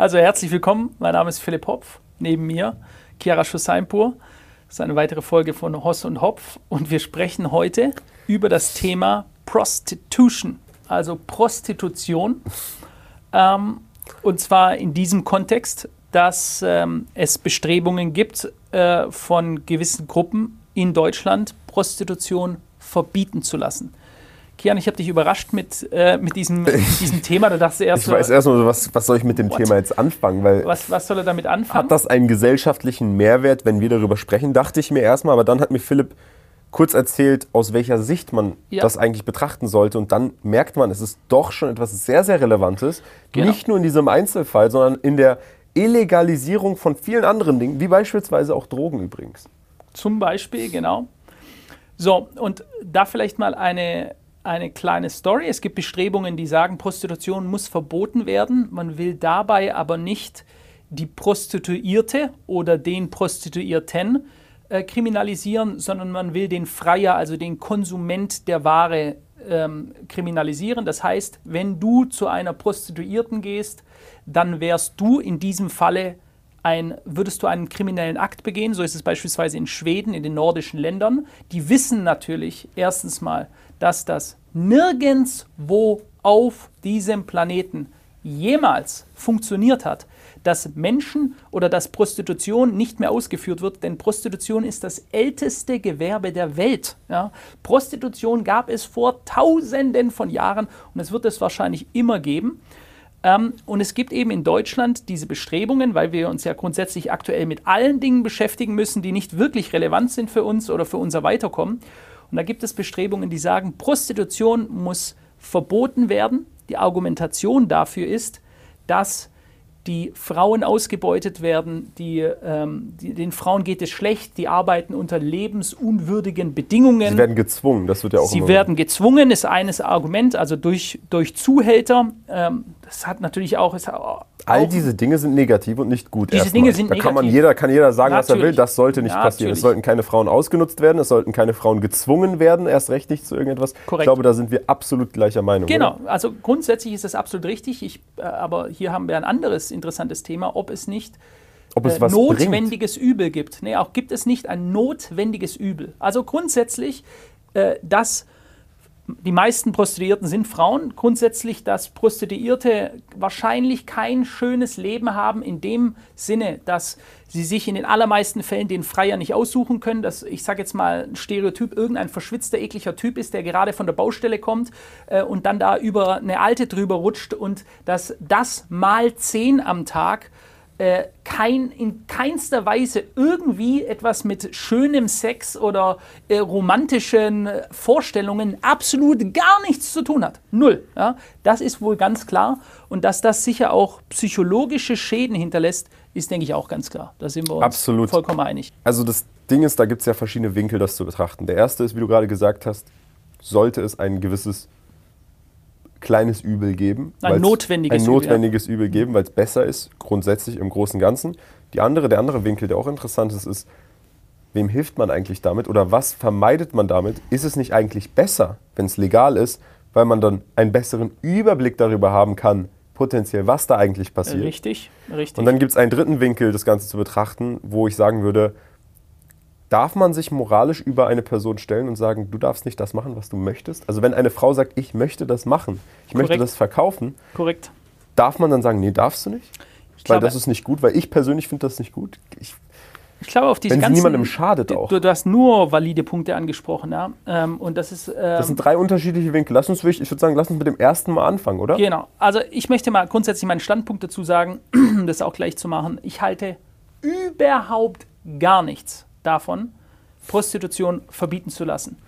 Also herzlich willkommen. Mein Name ist Philipp Hopf. Neben mir Chiara Schusseinpur. Das ist eine weitere Folge von Hoss und Hopf. Und wir sprechen heute über das Thema Prostitution, also Prostitution. Ähm, und zwar in diesem Kontext, dass ähm, es Bestrebungen gibt äh, von gewissen Gruppen in Deutschland, Prostitution verbieten zu lassen. Kian, ich habe dich überrascht mit, äh, mit, diesem, mit diesem Thema. Da dachte erst ich weiß erstmal, was, was soll ich mit dem what? Thema jetzt anfangen? Weil was, was soll er damit anfangen? Hat das einen gesellschaftlichen Mehrwert, wenn wir darüber sprechen? Dachte ich mir erstmal, aber dann hat mir Philipp kurz erzählt, aus welcher Sicht man ja. das eigentlich betrachten sollte. Und dann merkt man, es ist doch schon etwas sehr, sehr Relevantes. Genau. Nicht nur in diesem Einzelfall, sondern in der Illegalisierung von vielen anderen Dingen, wie beispielsweise auch Drogen übrigens. Zum Beispiel, genau. So, und da vielleicht mal eine, eine kleine Story. Es gibt Bestrebungen, die sagen, Prostitution muss verboten werden. Man will dabei aber nicht die Prostituierte oder den Prostituierten äh, kriminalisieren, sondern man will den Freier, also den Konsument der Ware ähm, kriminalisieren. Das heißt, wenn du zu einer Prostituierten gehst, dann wärst du in diesem Falle ein, würdest du einen kriminellen Akt begehen, so ist es beispielsweise in Schweden, in den nordischen Ländern, die wissen natürlich erstens mal, dass das nirgendwo auf diesem Planeten jemals funktioniert hat, dass Menschen oder dass Prostitution nicht mehr ausgeführt wird, denn Prostitution ist das älteste Gewerbe der Welt. Ja. Prostitution gab es vor Tausenden von Jahren und es wird es wahrscheinlich immer geben. Ähm, und es gibt eben in Deutschland diese Bestrebungen, weil wir uns ja grundsätzlich aktuell mit allen Dingen beschäftigen müssen, die nicht wirklich relevant sind für uns oder für unser Weiterkommen. Und da gibt es Bestrebungen, die sagen, Prostitution muss verboten werden. Die Argumentation dafür ist, dass die Frauen ausgebeutet werden, die, ähm, die, den Frauen geht es schlecht, die arbeiten unter lebensunwürdigen Bedingungen. Sie werden gezwungen, das wird ja auch. Sie werden gezwungen, ist eines Argument, also durch, durch Zuhälter. Ähm, das hat natürlich auch, auch All diese Dinge sind negativ und nicht gut. Diese Dinge sind da negativ. kann man jeder kann jeder sagen, natürlich. was er will. Das sollte nicht ja, passieren. Es sollten keine Frauen ausgenutzt werden. Es sollten keine Frauen gezwungen werden. Erst recht nicht zu irgendetwas. Korrekt. Ich glaube, da sind wir absolut gleicher Meinung. Genau. Oder? Also grundsätzlich ist das absolut richtig. Ich, äh, aber hier haben wir ein anderes interessantes Thema, ob es nicht ob es äh, notwendiges bringt. Übel gibt. Nee, auch gibt es nicht ein notwendiges Übel. Also grundsätzlich, äh, dass die meisten Prostituierten sind Frauen. Grundsätzlich, dass Prostituierte wahrscheinlich kein schönes Leben haben, in dem Sinne, dass sie sich in den allermeisten Fällen den Freier nicht aussuchen können. Dass, ich sage jetzt mal, ein Stereotyp, irgendein verschwitzter, ekliger Typ ist, der gerade von der Baustelle kommt äh, und dann da über eine alte drüber rutscht und dass das mal zehn am Tag äh, kein, in keinster Weise irgendwie etwas mit schönem Sex oder äh, romantischen Vorstellungen absolut gar nichts zu tun hat. Null. Ja? Das ist wohl ganz klar. Und dass das sicher auch psychologische Schäden hinterlässt, ist, denke ich, auch ganz klar. Da sind wir uns absolut. vollkommen einig. Also das Ding ist, da gibt es ja verschiedene Winkel, das zu betrachten. Der erste ist, wie du gerade gesagt hast, sollte es ein gewisses kleines Übel geben. Ein notwendiges, ein notwendiges Übel. Übel geben, weil es besser ist, grundsätzlich im Großen und Ganzen. Die andere, der andere Winkel, der auch interessant ist, ist, wem hilft man eigentlich damit oder was vermeidet man damit? Ist es nicht eigentlich besser, wenn es legal ist, weil man dann einen besseren Überblick darüber haben kann, potenziell, was da eigentlich passiert? Richtig, richtig. Und dann gibt es einen dritten Winkel, das Ganze zu betrachten, wo ich sagen würde, Darf man sich moralisch über eine Person stellen und sagen, du darfst nicht das machen, was du möchtest? Also wenn eine Frau sagt, ich möchte das machen, ich Korrekt. möchte das verkaufen, Korrekt. darf man dann sagen, nee, darfst du nicht? Ich weil glaube, das ist nicht gut, weil ich persönlich finde das nicht gut. Ich, ich glaube, auf diese Wenn ganzen, es niemandem schadet auch. Du, du, hast nur valide Punkte angesprochen, ja. Ähm, und das ist. Ähm, das sind drei unterschiedliche Winkel. Lass uns, ich würde sagen, lass uns mit dem ersten mal anfangen, oder? Genau. Also ich möchte mal grundsätzlich meinen Standpunkt dazu sagen, das auch gleich zu machen. Ich halte überhaupt gar nichts davon, Prostitution verbieten zu lassen.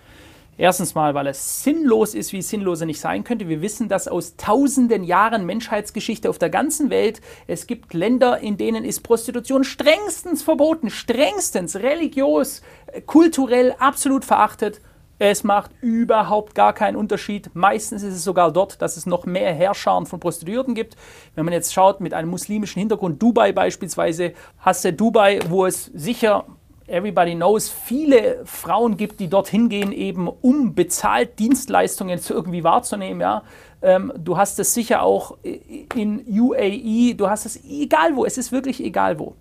Erstens mal, weil es sinnlos ist, wie es sinnloser nicht sein könnte. Wir wissen das aus tausenden Jahren Menschheitsgeschichte auf der ganzen Welt. Es gibt Länder, in denen ist Prostitution strengstens verboten, strengstens, religiös, kulturell absolut verachtet. Es macht überhaupt gar keinen Unterschied. Meistens ist es sogar dort, dass es noch mehr Herrscharen von Prostituierten gibt. Wenn man jetzt schaut mit einem muslimischen Hintergrund, Dubai beispielsweise, hast du Dubai, wo es sicher everybody knows, viele Frauen gibt, die dorthin gehen, eben um bezahlt Dienstleistungen irgendwie wahrzunehmen. Ja. Ähm, du hast es sicher auch in UAE, du hast es egal wo, es ist wirklich egal wo.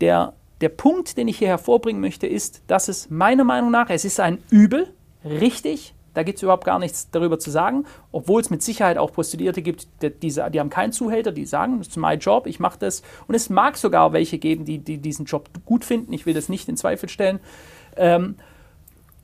Der, der Punkt, den ich hier hervorbringen möchte, ist, dass es meiner Meinung nach, es ist ein Übel, richtig, da gibt es überhaupt gar nichts darüber zu sagen, obwohl es mit Sicherheit auch Prostituierte gibt, die, die, die haben keinen Zuhälter, die sagen, das ist mein Job, ich mache das. Und es mag sogar welche geben, die, die diesen Job gut finden. Ich will das nicht in Zweifel stellen. Ähm,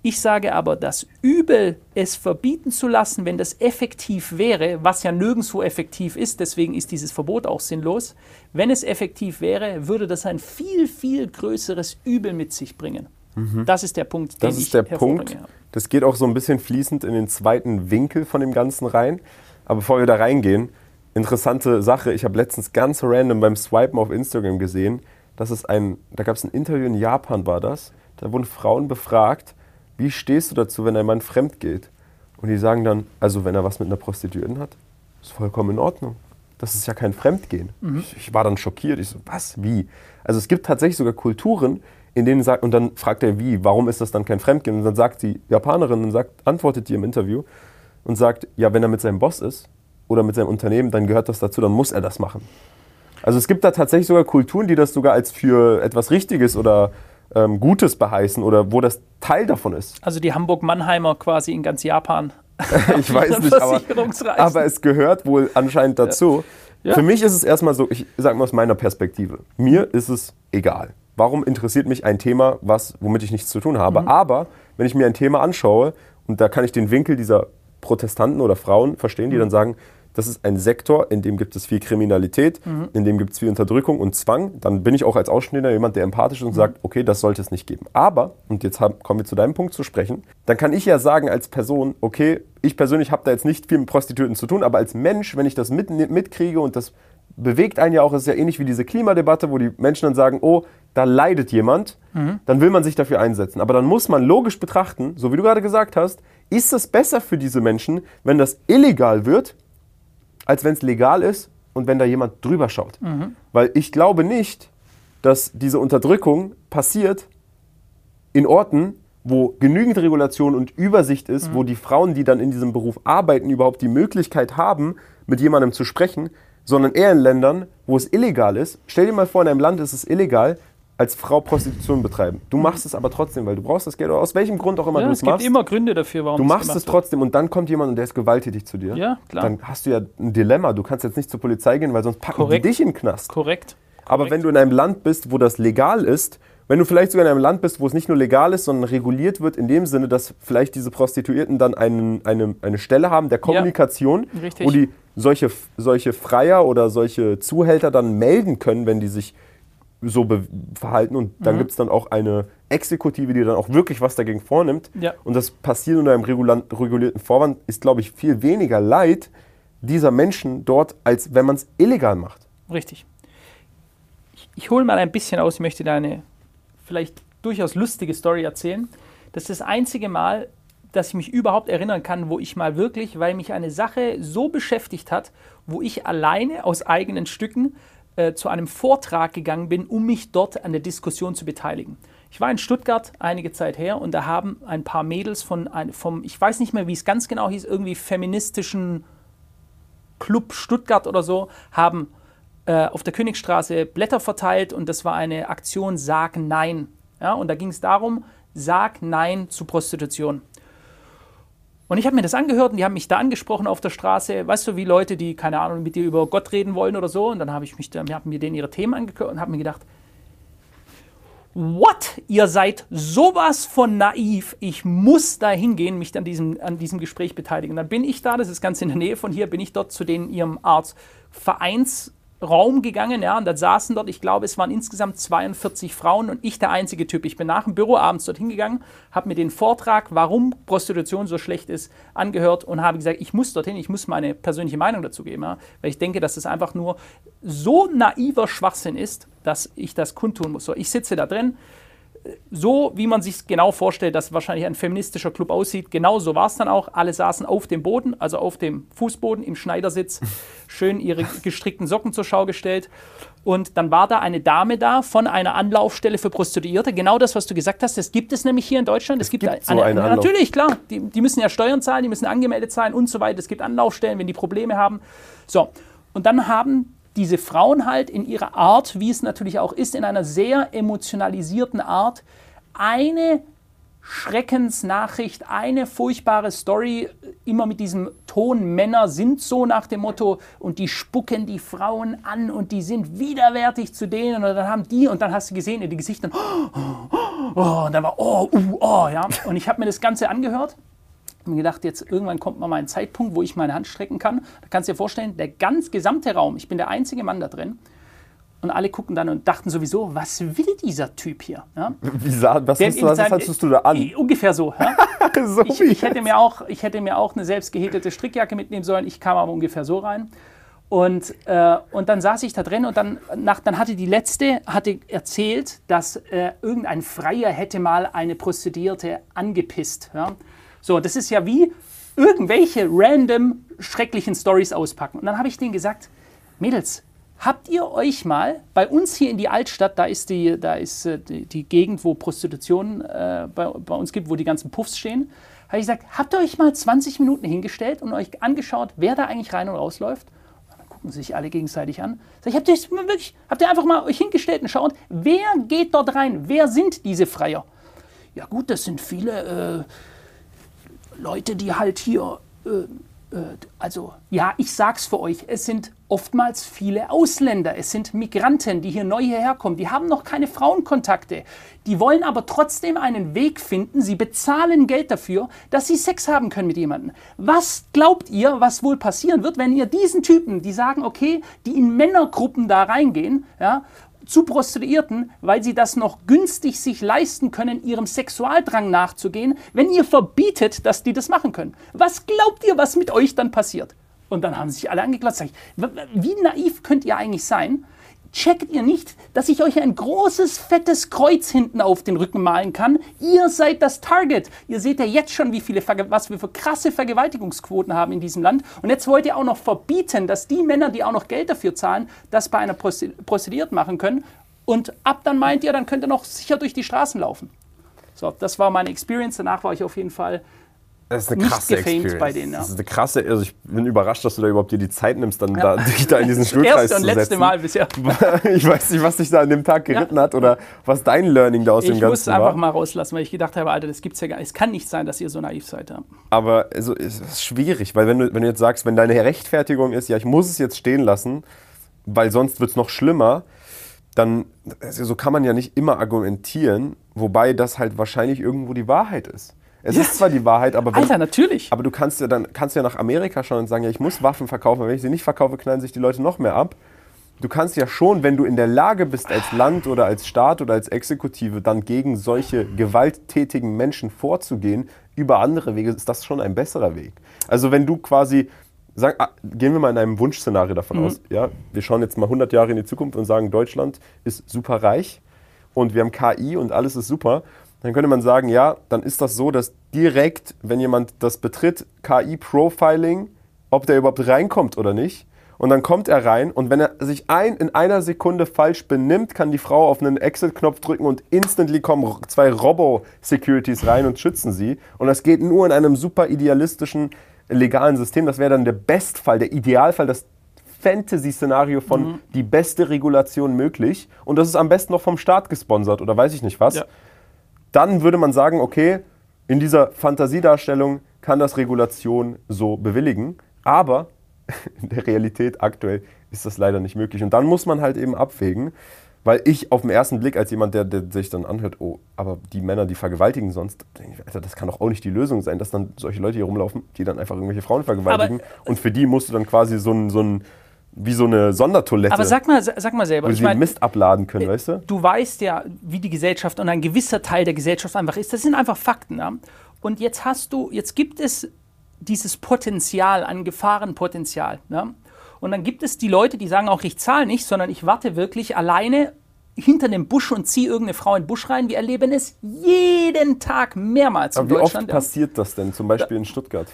ich sage aber, das Übel, es verbieten zu lassen, wenn das effektiv wäre, was ja nirgendwo effektiv ist, deswegen ist dieses Verbot auch sinnlos, wenn es effektiv wäre, würde das ein viel, viel größeres Übel mit sich bringen. Mhm. Das ist der Punkt, den das ist ich der Punkt. Das geht auch so ein bisschen fließend in den zweiten Winkel von dem Ganzen rein. Aber bevor wir da reingehen, interessante Sache. Ich habe letztens ganz random beim Swipen auf Instagram gesehen, dass es ein, da gab es ein Interview in Japan, war das. Da wurden Frauen befragt, wie stehst du dazu, wenn ein Mann fremd geht? Und die sagen dann, also wenn er was mit einer Prostituierten hat, ist vollkommen in Ordnung. Das ist ja kein Fremdgehen. Mhm. Ich, ich war dann schockiert. Ich so, was, wie? Also es gibt tatsächlich sogar Kulturen, in denen sagt, und dann fragt er, wie, warum ist das dann kein Fremdgehen? Und dann sagt die Japanerin und sagt, antwortet die im Interview und sagt, ja, wenn er mit seinem Boss ist oder mit seinem Unternehmen, dann gehört das dazu, dann muss er das machen. Also es gibt da tatsächlich sogar Kulturen, die das sogar als für etwas Richtiges oder ähm, Gutes beheißen oder wo das Teil davon ist. Also die Hamburg-Mannheimer quasi in ganz Japan. ich weiß nicht, aber, aber, es gehört wohl anscheinend dazu. Ja. Ja. Für mich ist es erstmal so, ich sage mal aus meiner Perspektive, mir ist es egal. Warum interessiert mich ein Thema, was, womit ich nichts zu tun habe? Mhm. Aber wenn ich mir ein Thema anschaue, und da kann ich den Winkel dieser Protestanten oder Frauen verstehen, die mhm. dann sagen, das ist ein Sektor, in dem gibt es viel Kriminalität, mhm. in dem gibt es viel Unterdrückung und Zwang, dann bin ich auch als Ausstehender jemand, der empathisch ist und mhm. sagt, okay, das sollte es nicht geben. Aber, und jetzt haben, kommen wir zu deinem Punkt zu sprechen, dann kann ich ja sagen als Person, okay, ich persönlich habe da jetzt nicht viel mit Prostituierten zu tun, aber als Mensch, wenn ich das mit, mitkriege und das bewegt einen ja auch, ist ja ähnlich wie diese Klimadebatte, wo die Menschen dann sagen, oh, da leidet jemand, mhm. dann will man sich dafür einsetzen. Aber dann muss man logisch betrachten, so wie du gerade gesagt hast, ist es besser für diese Menschen, wenn das illegal wird, als wenn es legal ist und wenn da jemand drüber schaut. Mhm. Weil ich glaube nicht, dass diese Unterdrückung passiert in Orten, wo genügend Regulation und Übersicht ist, mhm. wo die Frauen, die dann in diesem Beruf arbeiten, überhaupt die Möglichkeit haben, mit jemandem zu sprechen, sondern eher in Ländern, wo es illegal ist. Stell dir mal vor, in einem Land ist es illegal, als Frau Prostitution betreiben. Du machst es aber trotzdem, weil du brauchst das Geld oder aus welchem Grund auch immer ja, du es machst. Es gibt immer Gründe dafür, warum du machst es trotzdem und dann kommt jemand und der ist gewalttätig zu dir. Ja, klar. Dann hast du ja ein Dilemma. Du kannst jetzt nicht zur Polizei gehen, weil sonst packen Korrekt. die dich in den Knast. Korrekt. Aber wenn du in einem Land bist, wo das legal ist, wenn du vielleicht sogar in einem Land bist, wo es nicht nur legal ist, sondern reguliert wird in dem Sinne, dass vielleicht diese Prostituierten dann einen, eine, eine Stelle haben der Kommunikation, ja, wo die solche, solche Freier oder solche Zuhälter dann melden können, wenn die sich so verhalten und dann mhm. gibt es dann auch eine Exekutive, die dann auch wirklich was dagegen vornimmt. Ja. Und das passiert unter einem regulierten Vorwand ist, glaube ich, viel weniger Leid dieser Menschen dort, als wenn man es illegal macht. Richtig. Ich, ich hole mal ein bisschen aus, ich möchte da eine vielleicht durchaus lustige Story erzählen. Das ist das einzige Mal, dass ich mich überhaupt erinnern kann, wo ich mal wirklich, weil mich eine Sache so beschäftigt hat, wo ich alleine aus eigenen Stücken äh, zu einem Vortrag gegangen bin, um mich dort an der Diskussion zu beteiligen. Ich war in Stuttgart einige Zeit her und da haben ein paar Mädels von ein, vom, ich weiß nicht mehr, wie es ganz genau hieß, irgendwie feministischen Club Stuttgart oder so, haben äh, auf der Königstraße Blätter verteilt und das war eine Aktion Sag Nein. Ja, und da ging es darum, Sag Nein zu Prostitution. Und ich habe mir das angehört und die haben mich da angesprochen auf der Straße, weißt du, wie Leute, die, keine Ahnung, mit dir über Gott reden wollen oder so. Und dann habe ich mich, hab mir denen ihre Themen angehört und habe mir gedacht, what? Ihr seid sowas von naiv. Ich muss da hingehen, mich an diesem, an diesem Gespräch beteiligen. Dann bin ich da, das ist ganz in der Nähe von hier, bin ich dort zu den ihrem Art Vereins Raum gegangen, ja, und da saßen dort, ich glaube, es waren insgesamt 42 Frauen und ich der einzige Typ. Ich bin nach dem Büro abends dorthin gegangen, habe mir den Vortrag, warum Prostitution so schlecht ist, angehört und habe gesagt, ich muss dorthin, ich muss meine persönliche Meinung dazu geben, ja, weil ich denke, dass es einfach nur so naiver Schwachsinn ist, dass ich das kundtun muss. So, ich sitze da drin, so, wie man sich genau vorstellt, dass wahrscheinlich ein feministischer Club aussieht. Genau so war es dann auch. Alle saßen auf dem Boden, also auf dem Fußboden im Schneidersitz, schön ihre gestrickten Socken zur Schau gestellt. Und dann war da eine Dame da von einer Anlaufstelle für Prostituierte. Genau das, was du gesagt hast, das gibt es nämlich hier in Deutschland. Es, es gibt, gibt eine, so eine Anlauf natürlich, klar. Die, die müssen ja Steuern zahlen, die müssen angemeldet sein und so weiter. Es gibt Anlaufstellen, wenn die Probleme haben. So, und dann haben diese Frauen halt in ihrer Art, wie es natürlich auch ist, in einer sehr emotionalisierten Art, eine Schreckensnachricht, eine furchtbare Story, immer mit diesem Ton, Männer sind so nach dem Motto und die spucken die Frauen an und die sind widerwärtig zu denen und dann haben die und dann hast du gesehen in die Gesichter oh, und dann war oh, uh, oh, ja. Und ich habe mir das Ganze angehört und gedacht, jetzt irgendwann kommt mal ein Zeitpunkt, wo ich meine Hand strecken kann. Da kannst du dir vorstellen, der ganz gesamte Raum, ich bin der einzige Mann da drin, und alle gucken dann und dachten sowieso, was will dieser Typ hier? Ja? Wie sah, was, hast du, was hattest du da an? Äh, ungefähr so. Ja? so ich, ich, hätte mir auch, ich hätte mir auch eine selbst gehäkelte Strickjacke mitnehmen sollen. Ich kam aber ungefähr so rein. Und, äh, und dann saß ich da drin und dann, nach, dann hatte die letzte hatte erzählt, dass äh, irgendein Freier hätte mal eine Prostituierte angepisst. Ja? So, das ist ja wie irgendwelche random schrecklichen Stories auspacken. Und dann habe ich denen gesagt, Mädels, Habt ihr euch mal bei uns hier in die Altstadt, da ist die, da ist, äh, die, die Gegend, wo Prostitution äh, bei, bei, uns gibt, wo die ganzen Puffs stehen, habe ich gesagt, habt ihr euch mal 20 Minuten hingestellt und euch angeschaut, wer da eigentlich rein und rausläuft? Und dann gucken sich alle gegenseitig an. Sag ich, habt ihr, wirklich, habt ihr einfach mal euch hingestellt und schaut, wer geht dort rein? Wer sind diese Freier? Ja gut, das sind viele äh, Leute, die halt hier... Äh, äh, also ja, ich sag's für euch, es sind oftmals viele Ausländer, es sind Migranten, die hier neu hierher kommen, die haben noch keine Frauenkontakte, die wollen aber trotzdem einen Weg finden, sie bezahlen Geld dafür, dass sie Sex haben können mit jemandem. Was glaubt ihr, was wohl passieren wird, wenn ihr diesen Typen, die sagen, okay, die in Männergruppen da reingehen, ja, zu Prostituierten, weil sie das noch günstig sich leisten können, ihrem Sexualdrang nachzugehen, wenn ihr verbietet, dass die das machen können. Was glaubt ihr, was mit euch dann passiert? Und dann haben sich alle angeklotzt. Wie naiv könnt ihr eigentlich sein? Checkt ihr nicht, dass ich euch ein großes, fettes Kreuz hinten auf den Rücken malen kann? Ihr seid das Target. Ihr seht ja jetzt schon, wie viele, was wir für krasse Vergewaltigungsquoten haben in diesem Land. Und jetzt wollt ihr auch noch verbieten, dass die Männer, die auch noch Geld dafür zahlen, das bei einer Prostituiert machen können. Und ab dann meint ihr, dann könnt ihr noch sicher durch die Straßen laufen. So, das war meine Experience. Danach war ich auf jeden Fall das ist eine krasse Experience. bei denen. Ja. Das ist eine krasse, also ich bin überrascht, dass du da überhaupt dir die Zeit nimmst, dann ja. da, dich da in diesen Stuhlkreis Erste und zu letzte Mal bisher. ich weiß nicht, was dich da an dem Tag geritten ja. hat oder was dein Learning da aus ich dem Ganzen war. Ich musste einfach mal rauslassen, weil ich gedacht habe, Alter, das gibt's ja gar nicht. Es kann nicht sein, dass ihr so naiv seid. Ja. Aber also, es ist schwierig, weil wenn du, wenn du jetzt sagst, wenn deine Rechtfertigung ist, ja, ich muss es jetzt stehen lassen, weil sonst wird es noch schlimmer, dann also, so kann man ja nicht immer argumentieren, wobei das halt wahrscheinlich irgendwo die Wahrheit ist. Es ja. ist zwar die Wahrheit, aber wenn, Alter, natürlich. Aber du kannst ja dann kannst ja nach Amerika schauen und sagen, ja, ich muss Waffen verkaufen, wenn ich sie nicht verkaufe, knallen sich die Leute noch mehr ab. Du kannst ja schon, wenn du in der Lage bist, als Land oder als Staat oder als Exekutive dann gegen solche gewalttätigen Menschen vorzugehen, über andere Wege, ist das schon ein besserer Weg. Also wenn du quasi, sag, ah, gehen wir mal in einem Wunschszenario davon mhm. aus, ja, wir schauen jetzt mal 100 Jahre in die Zukunft und sagen, Deutschland ist super reich und wir haben KI und alles ist super dann könnte man sagen, ja, dann ist das so, dass direkt, wenn jemand das betritt, KI-Profiling, ob der überhaupt reinkommt oder nicht. Und dann kommt er rein und wenn er sich ein, in einer Sekunde falsch benimmt, kann die Frau auf einen Exit-Knopf drücken und instantly kommen zwei Robo-Securities rein und schützen sie. Und das geht nur in einem super idealistischen, legalen System. Das wäre dann der Bestfall, der Idealfall, das Fantasy-Szenario von mhm. die beste Regulation möglich. Und das ist am besten noch vom Staat gesponsert oder weiß ich nicht was. Ja dann würde man sagen, okay, in dieser Fantasiedarstellung kann das Regulation so bewilligen, aber in der Realität aktuell ist das leider nicht möglich. Und dann muss man halt eben abwägen, weil ich auf den ersten Blick als jemand, der, der sich dann anhört, oh, aber die Männer, die vergewaltigen sonst, Alter, das kann doch auch nicht die Lösung sein, dass dann solche Leute hier rumlaufen, die dann einfach irgendwelche Frauen vergewaltigen. Aber, und für die musst du dann quasi so ein, so ein wie so eine Sondertoilette. Aber sag mal, sag mal selber. Wo sie mein, Mist abladen können, weißt du? Du weißt ja, wie die Gesellschaft und ein gewisser Teil der Gesellschaft einfach ist. Das sind einfach Fakten. Ja? Und jetzt hast du, jetzt gibt es dieses Potenzial, ein Gefahrenpotenzial. Ja? Und dann gibt es die Leute, die sagen auch, ich zahle nicht, sondern ich warte wirklich alleine hinter dem Busch und ziehe irgendeine Frau in den Busch rein. Wir erleben es jeden Tag mehrmals Aber in wie Deutschland. oft passiert das denn, zum Beispiel in Stuttgart?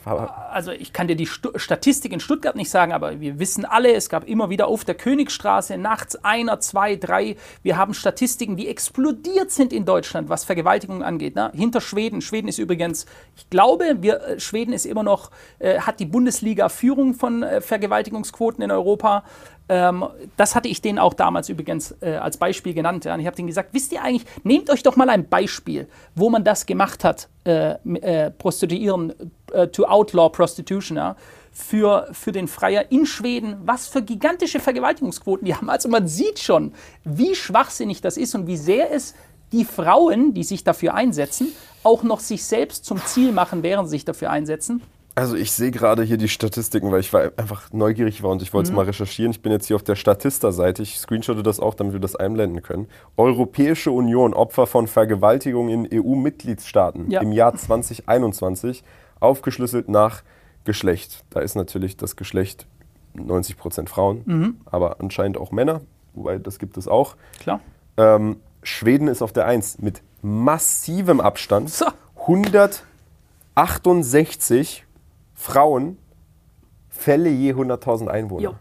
Also ich kann dir die Stu Statistik in Stuttgart nicht sagen, aber wir wissen alle, es gab immer wieder auf der Königstraße nachts einer, zwei, drei. Wir haben Statistiken, die explodiert sind in Deutschland, was Vergewaltigung angeht. Ne? Hinter Schweden. Schweden ist übrigens, ich glaube, wir, äh, Schweden ist immer noch, äh, hat die Bundesliga Führung von äh, Vergewaltigungsquoten in Europa. Ähm, das hatte ich denen auch damals übrigens äh, als Beispiel genannt. Ja. Und ich habe denen gesagt, wisst ihr eigentlich, nehmt euch doch mal ein Beispiel, wo man das gemacht hat, äh, äh, Prostituieren, äh, to outlaw prostitution, ja, für, für den Freier in Schweden, was für gigantische Vergewaltigungsquoten die haben. Also man sieht schon, wie schwachsinnig das ist und wie sehr es die Frauen, die sich dafür einsetzen, auch noch sich selbst zum Ziel machen, während sie sich dafür einsetzen. Also ich sehe gerade hier die Statistiken, weil ich war einfach neugierig war und ich wollte es mhm. mal recherchieren. Ich bin jetzt hier auf der Statista-Seite. Ich screenshotte das auch, damit wir das einblenden können. Europäische Union, Opfer von Vergewaltigung in EU-Mitgliedstaaten ja. im Jahr 2021, aufgeschlüsselt nach Geschlecht. Da ist natürlich das Geschlecht 90% Frauen, mhm. aber anscheinend auch Männer, wobei das gibt es auch. Klar. Ähm, Schweden ist auf der 1 mit massivem Abstand. So. 168 Frauen Fälle je 100.000 Einwohner. Jo.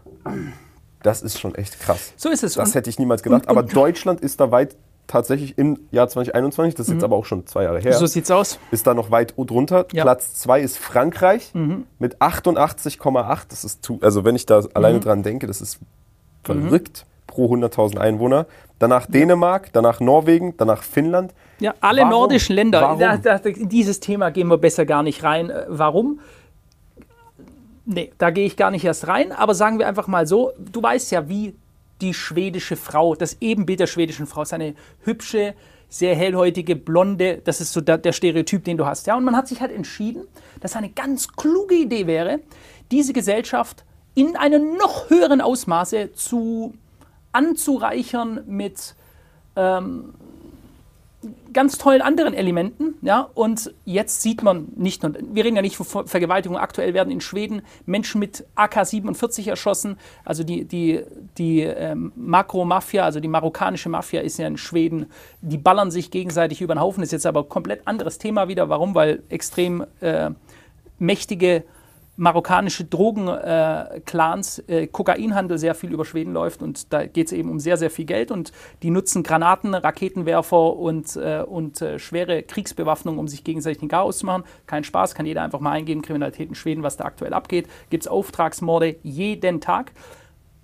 Das ist schon echt krass. So ist es. Das und, hätte ich niemals gedacht. Und, und, aber Deutschland ist da weit tatsächlich im Jahr 2021, das ist mhm. jetzt aber auch schon zwei Jahre her. So sieht's aus. Ist da noch weit drunter. Ja. Platz zwei ist Frankreich mhm. mit 88,8. Das ist zu, also wenn ich da alleine mhm. dran denke, das ist verrückt pro 100.000 Einwohner. Danach Dänemark, danach Norwegen, danach Finnland. Ja, alle Warum? nordischen Länder. Da, da, in dieses Thema gehen wir besser gar nicht rein. Äh, warum? Nee, da gehe ich gar nicht erst rein. Aber sagen wir einfach mal so, du weißt ja, wie die schwedische Frau, das Ebenbild der schwedischen Frau ist eine hübsche, sehr hellhäutige, blonde, das ist so der, der Stereotyp, den du hast. Ja? Und man hat sich halt entschieden, dass eine ganz kluge Idee wäre, diese Gesellschaft in einem noch höheren Ausmaße zu anzureichern mit ähm, ganz tollen anderen Elementen. Ja? Und jetzt sieht man nicht nur, wir reden ja nicht von Vergewaltigung, aktuell werden in Schweden Menschen mit AK-47 erschossen. Also die, die, die ähm, Makro-Mafia, also die marokkanische Mafia ist ja in Schweden, die ballern sich gegenseitig über den Haufen. Das ist jetzt aber ein komplett anderes Thema wieder. Warum? Weil extrem äh, mächtige marokkanische Drogenclans, äh, äh, Kokainhandel sehr viel über Schweden läuft und da geht es eben um sehr, sehr viel Geld und die nutzen Granaten, Raketenwerfer und, äh, und äh, schwere Kriegsbewaffnung, um sich gegenseitig den Chaos zu machen. Kein Spaß, kann jeder einfach mal eingeben, Kriminalität in Schweden, was da aktuell abgeht. Gibt es Auftragsmorde jeden Tag.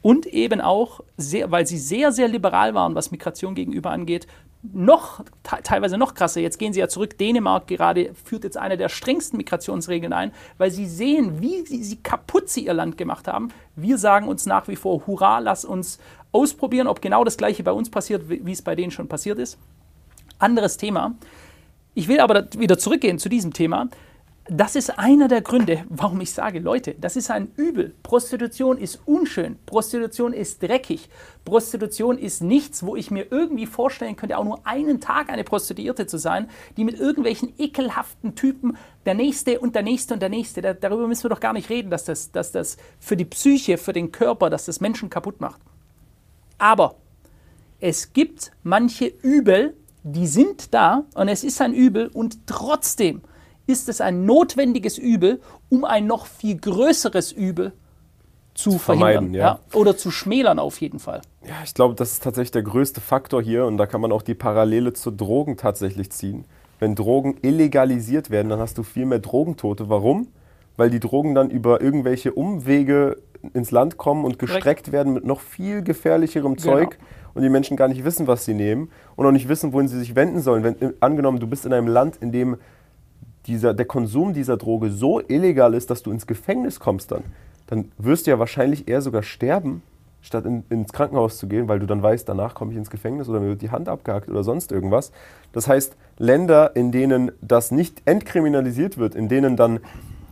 Und eben auch, sehr, weil sie sehr, sehr liberal waren, was Migration gegenüber angeht, noch, teilweise noch krasser, jetzt gehen sie ja zurück, Dänemark gerade führt jetzt eine der strengsten Migrationsregeln ein, weil sie sehen, wie sie, sie kaputt sie ihr Land gemacht haben. Wir sagen uns nach wie vor, hurra, lass uns ausprobieren, ob genau das gleiche bei uns passiert, wie, wie es bei denen schon passiert ist. Anderes Thema. Ich will aber wieder zurückgehen zu diesem Thema das ist einer der Gründe, warum ich sage, Leute, das ist ein Übel. Prostitution ist unschön. Prostitution ist dreckig. Prostitution ist nichts, wo ich mir irgendwie vorstellen könnte, auch nur einen Tag eine Prostituierte zu sein, die mit irgendwelchen ekelhaften Typen, der nächste und der nächste und der nächste, da, darüber müssen wir doch gar nicht reden, dass das, dass das für die Psyche, für den Körper, dass das Menschen kaputt macht. Aber es gibt manche Übel, die sind da und es ist ein Übel und trotzdem ist es ein notwendiges Übel, um ein noch viel größeres Übel zu, zu verhindern ja. ja. oder zu schmälern auf jeden Fall. Ja, ich glaube, das ist tatsächlich der größte Faktor hier und da kann man auch die Parallele zu Drogen tatsächlich ziehen. Wenn Drogen illegalisiert werden, dann hast du viel mehr Drogentote. Warum? Weil die Drogen dann über irgendwelche Umwege ins Land kommen und gestreckt Korrekt. werden mit noch viel gefährlicherem genau. Zeug und die Menschen gar nicht wissen, was sie nehmen und auch nicht wissen, wohin sie sich wenden sollen. Wenn, angenommen, du bist in einem Land, in dem dieser, der Konsum dieser Droge so illegal ist, dass du ins Gefängnis kommst dann, dann wirst du ja wahrscheinlich eher sogar sterben, statt in, ins Krankenhaus zu gehen, weil du dann weißt, danach komme ich ins Gefängnis oder mir wird die Hand abgehackt oder sonst irgendwas. Das heißt, Länder, in denen das nicht entkriminalisiert wird, in denen dann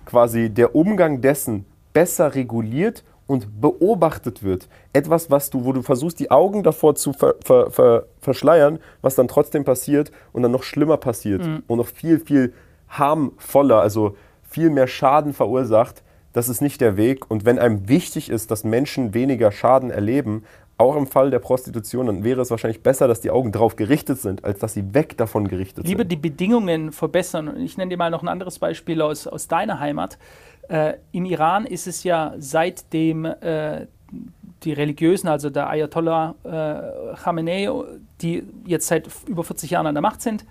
quasi der Umgang dessen besser reguliert und beobachtet wird. Etwas, was du, wo du versuchst, die Augen davor zu ver, ver, ver, verschleiern, was dann trotzdem passiert und dann noch schlimmer passiert mhm. und noch viel, viel harmvoller, also viel mehr Schaden verursacht, das ist nicht der Weg. Und wenn einem wichtig ist, dass Menschen weniger Schaden erleben, auch im Fall der Prostitution, dann wäre es wahrscheinlich besser, dass die Augen drauf gerichtet sind, als dass sie weg davon gerichtet Lieber sind. die Bedingungen verbessern. Ich nenne dir mal noch ein anderes Beispiel aus, aus deiner Heimat. Äh, Im Iran ist es ja seitdem äh, die Religiösen, also der Ayatollah äh, Khamenei, die jetzt seit über 40 Jahren an der Macht sind,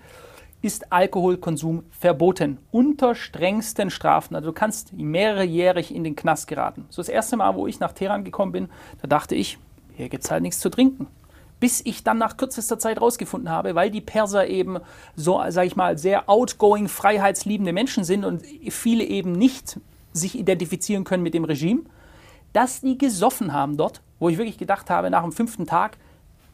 ist Alkoholkonsum verboten. Unter strengsten Strafen. Also du kannst mehrerejährig in den Knast geraten. So das erste Mal, wo ich nach Teheran gekommen bin, da dachte ich, hier gibt es halt nichts zu trinken. Bis ich dann nach kürzester Zeit rausgefunden habe, weil die Perser eben so, sag ich mal, sehr outgoing, freiheitsliebende Menschen sind und viele eben nicht sich identifizieren können mit dem Regime, dass die gesoffen haben dort, wo ich wirklich gedacht habe, nach dem fünften Tag,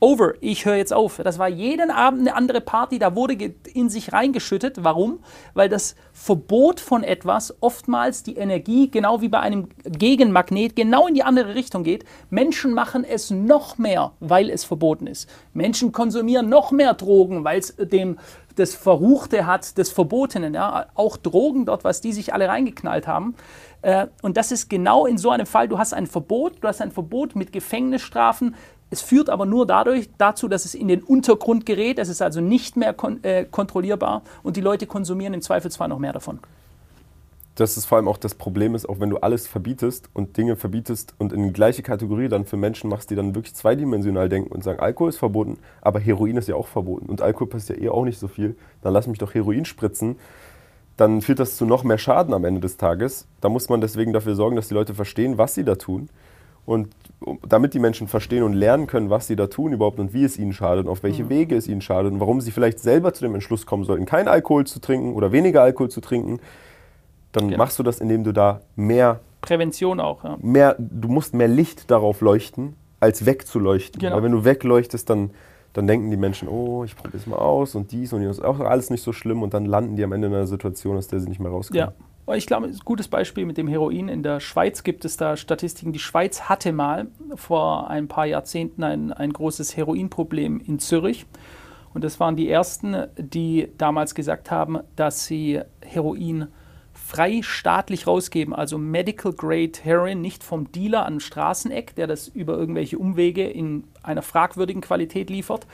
over, ich höre jetzt auf. Das war jeden Abend eine andere Party, da wurde in sich reingeschüttet. Warum? Weil das Verbot von etwas oftmals die Energie, genau wie bei einem Gegenmagnet, genau in die andere Richtung geht. Menschen machen es noch mehr, weil es verboten ist. Menschen konsumieren noch mehr Drogen, weil es dem das Verruchte hat, des Verbotenen. Ja? Auch Drogen dort, was die sich alle reingeknallt haben. Äh, und das ist genau in so einem Fall, du hast ein Verbot, du hast ein Verbot mit Gefängnisstrafen, es führt aber nur dadurch dazu, dass es in den Untergrund gerät. Es ist also nicht mehr kon äh, kontrollierbar und die Leute konsumieren im Zweifelsfall noch mehr davon. Das ist vor allem auch das Problem ist, auch wenn du alles verbietest und Dinge verbietest und in die gleiche Kategorie dann für Menschen machst, die dann wirklich zweidimensional denken und sagen, Alkohol ist verboten, aber Heroin ist ja auch verboten und Alkohol passiert ja eh auch nicht so viel, dann lass mich doch Heroin spritzen. Dann führt das zu noch mehr Schaden am Ende des Tages. Da muss man deswegen dafür sorgen, dass die Leute verstehen, was sie da tun. Und damit die Menschen verstehen und lernen können, was sie da tun überhaupt und wie es ihnen schadet und auf welche mhm. Wege es ihnen schadet und warum sie vielleicht selber zu dem Entschluss kommen sollten, keinen Alkohol zu trinken oder weniger Alkohol zu trinken, dann genau. machst du das, indem du da mehr Prävention auch, ja. Mehr, du musst mehr Licht darauf leuchten, als wegzuleuchten. Genau. Weil wenn du wegleuchtest, dann, dann denken die Menschen, oh, ich probiere es mal aus und dies und jenes, auch alles nicht so schlimm und dann landen die am Ende in einer Situation, aus der sie nicht mehr rauskommen. Ja. Ich glaube, ein gutes Beispiel mit dem Heroin. In der Schweiz gibt es da Statistiken. Die Schweiz hatte mal vor ein paar Jahrzehnten ein, ein großes Heroinproblem in Zürich. Und das waren die ersten, die damals gesagt haben, dass sie Heroin frei staatlich rausgeben, also Medical Grade Heroin, nicht vom Dealer am Straßeneck, der das über irgendwelche Umwege in einer fragwürdigen Qualität liefert,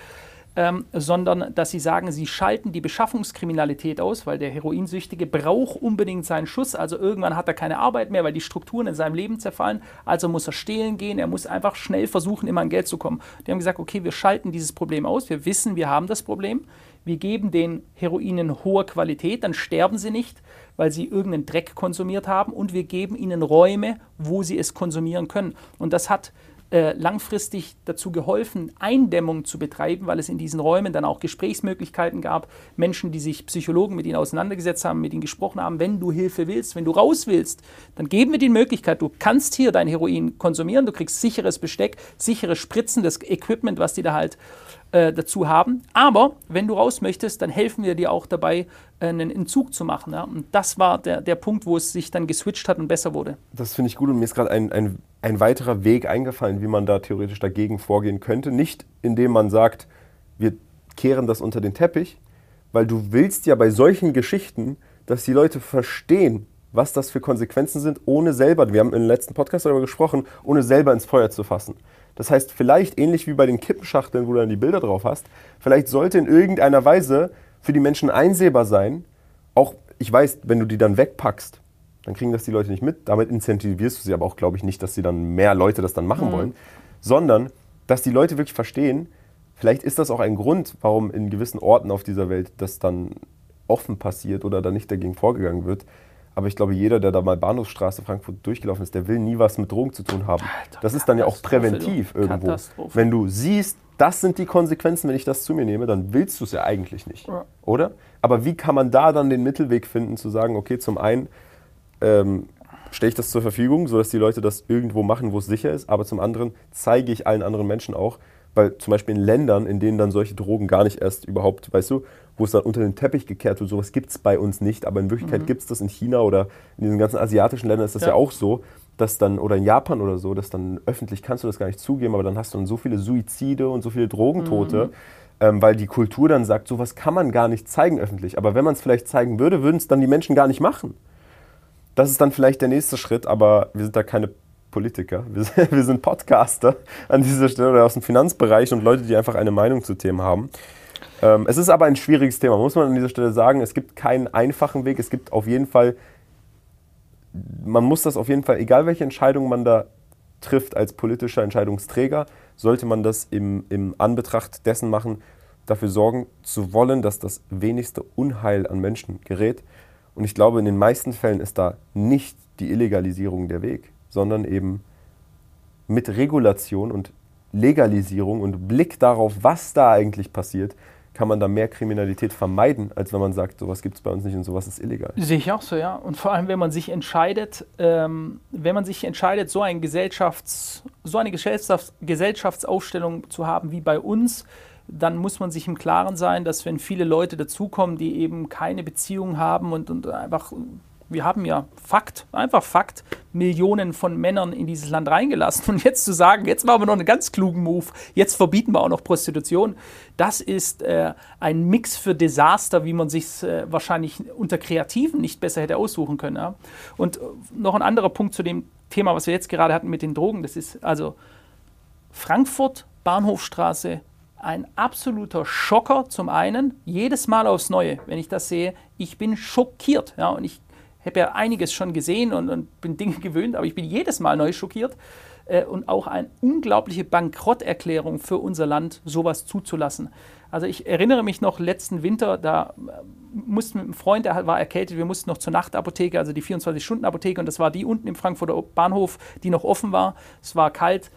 ähm, sondern dass sie sagen, sie schalten die Beschaffungskriminalität aus, weil der Heroinsüchtige braucht unbedingt seinen Schuss. Also irgendwann hat er keine Arbeit mehr, weil die Strukturen in seinem Leben zerfallen. Also muss er stehlen gehen, er muss einfach schnell versuchen, immer an Geld zu kommen. Die haben gesagt, okay, wir schalten dieses Problem aus, wir wissen, wir haben das Problem. Wir geben den Heroinen hohe Qualität, dann sterben sie nicht, weil sie irgendeinen Dreck konsumiert haben und wir geben ihnen Räume, wo sie es konsumieren können. Und das hat äh, langfristig dazu geholfen, Eindämmung zu betreiben, weil es in diesen Räumen dann auch Gesprächsmöglichkeiten gab, Menschen, die sich Psychologen mit ihnen auseinandergesetzt haben, mit ihnen gesprochen haben, wenn du Hilfe willst, wenn du raus willst, dann geben wir dir die Möglichkeit, du kannst hier dein Heroin konsumieren, du kriegst sicheres Besteck, sichere Spritzen, das Equipment, was die da halt äh, dazu haben. Aber wenn du raus möchtest, dann helfen wir dir auch dabei, äh, einen Entzug zu machen. Ja? Und das war der, der Punkt, wo es sich dann geswitcht hat und besser wurde. Das finde ich gut und mir ist gerade ein, ein, ein weiterer Weg eingefallen, wie man da theoretisch dagegen vorgehen könnte. Nicht indem man sagt, wir kehren das unter den Teppich, weil du willst ja bei solchen Geschichten, dass die Leute verstehen, was das für Konsequenzen sind, ohne selber, wir haben im letzten Podcast darüber gesprochen, ohne selber ins Feuer zu fassen. Das heißt, vielleicht ähnlich wie bei den Kippenschachteln, wo du dann die Bilder drauf hast, vielleicht sollte in irgendeiner Weise für die Menschen einsehbar sein, auch ich weiß, wenn du die dann wegpackst, dann kriegen das die Leute nicht mit. Damit incentivierst du sie aber auch, glaube ich, nicht, dass sie dann mehr Leute das dann machen mhm. wollen, sondern dass die Leute wirklich verstehen, vielleicht ist das auch ein Grund, warum in gewissen Orten auf dieser Welt das dann offen passiert oder da nicht dagegen vorgegangen wird, aber ich glaube, jeder, der da mal Bahnhofsstraße Frankfurt durchgelaufen ist, der will nie was mit Drogen zu tun haben. Alter, das ist dann ja auch präventiv irgendwo. Wenn du siehst, das sind die Konsequenzen, wenn ich das zu mir nehme, dann willst du es ja eigentlich nicht. Ja. Oder? Aber wie kann man da dann den Mittelweg finden, zu sagen, okay, zum einen ähm, stelle ich das zur Verfügung, sodass die Leute das irgendwo machen, wo es sicher ist, aber zum anderen zeige ich allen anderen Menschen auch, weil zum Beispiel in Ländern, in denen dann solche Drogen gar nicht erst überhaupt, weißt du, wo es dann unter den Teppich gekehrt wird, sowas gibt es bei uns nicht, aber in Wirklichkeit mhm. gibt es das in China oder in diesen ganzen asiatischen Ländern ist das ja, ja auch so, dass dann, oder in Japan oder so, dass dann öffentlich kannst du das gar nicht zugeben, aber dann hast du dann so viele Suizide und so viele Drogentote, mhm. ähm, weil die Kultur dann sagt, sowas kann man gar nicht zeigen öffentlich. Aber wenn man es vielleicht zeigen würde, würden es dann die Menschen gar nicht machen. Das ist dann vielleicht der nächste Schritt, aber wir sind da keine Politiker. Wir, wir sind Podcaster an dieser Stelle oder aus dem Finanzbereich und Leute, die einfach eine Meinung zu Themen haben. Ähm, es ist aber ein schwieriges Thema, muss man an dieser Stelle sagen. Es gibt keinen einfachen Weg. Es gibt auf jeden Fall, man muss das auf jeden Fall, egal welche Entscheidung man da trifft als politischer Entscheidungsträger, sollte man das im, im Anbetracht dessen machen, dafür sorgen zu wollen, dass das wenigste Unheil an Menschen gerät. Und ich glaube, in den meisten Fällen ist da nicht die Illegalisierung der Weg, sondern eben mit Regulation und Legalisierung und Blick darauf, was da eigentlich passiert, kann man da mehr Kriminalität vermeiden, als wenn man sagt, sowas gibt es bei uns nicht und sowas ist illegal. Sehe ich auch so, ja. Und vor allem, wenn man sich entscheidet, ähm, wenn man sich entscheidet, so, ein Gesellschafts-, so eine Gesellschafts Gesellschaftsaufstellung zu haben wie bei uns, dann muss man sich im Klaren sein, dass wenn viele Leute dazukommen, die eben keine Beziehung haben und, und einfach wir haben ja Fakt, einfach Fakt, Millionen von Männern in dieses Land reingelassen. Und jetzt zu sagen, jetzt machen wir noch einen ganz klugen Move, jetzt verbieten wir auch noch Prostitution, das ist äh, ein Mix für Desaster, wie man sich äh, wahrscheinlich unter Kreativen nicht besser hätte aussuchen können. Ja? Und äh, noch ein anderer Punkt zu dem Thema, was wir jetzt gerade hatten mit den Drogen, das ist also Frankfurt, Bahnhofstraße, ein absoluter Schocker zum einen, jedes Mal aufs Neue, wenn ich das sehe, ich bin schockiert. Ja, und ich habe ja einiges schon gesehen und, und, bin Dinge gewöhnt, aber ich bin jedes Mal neu schockiert. Äh, und auch eine unglaubliche Bankrotterklärung für unser Land, sowas zuzulassen. Also ich erinnere mich noch letzten Winter, da äh, mussten mit einem Freund, der war erkältet, wir mussten noch zur Nachtapotheke, also die 24-Stunden-Apotheke, und das war die unten im Frankfurter Bahnhof, die noch offen war. Es war kalt.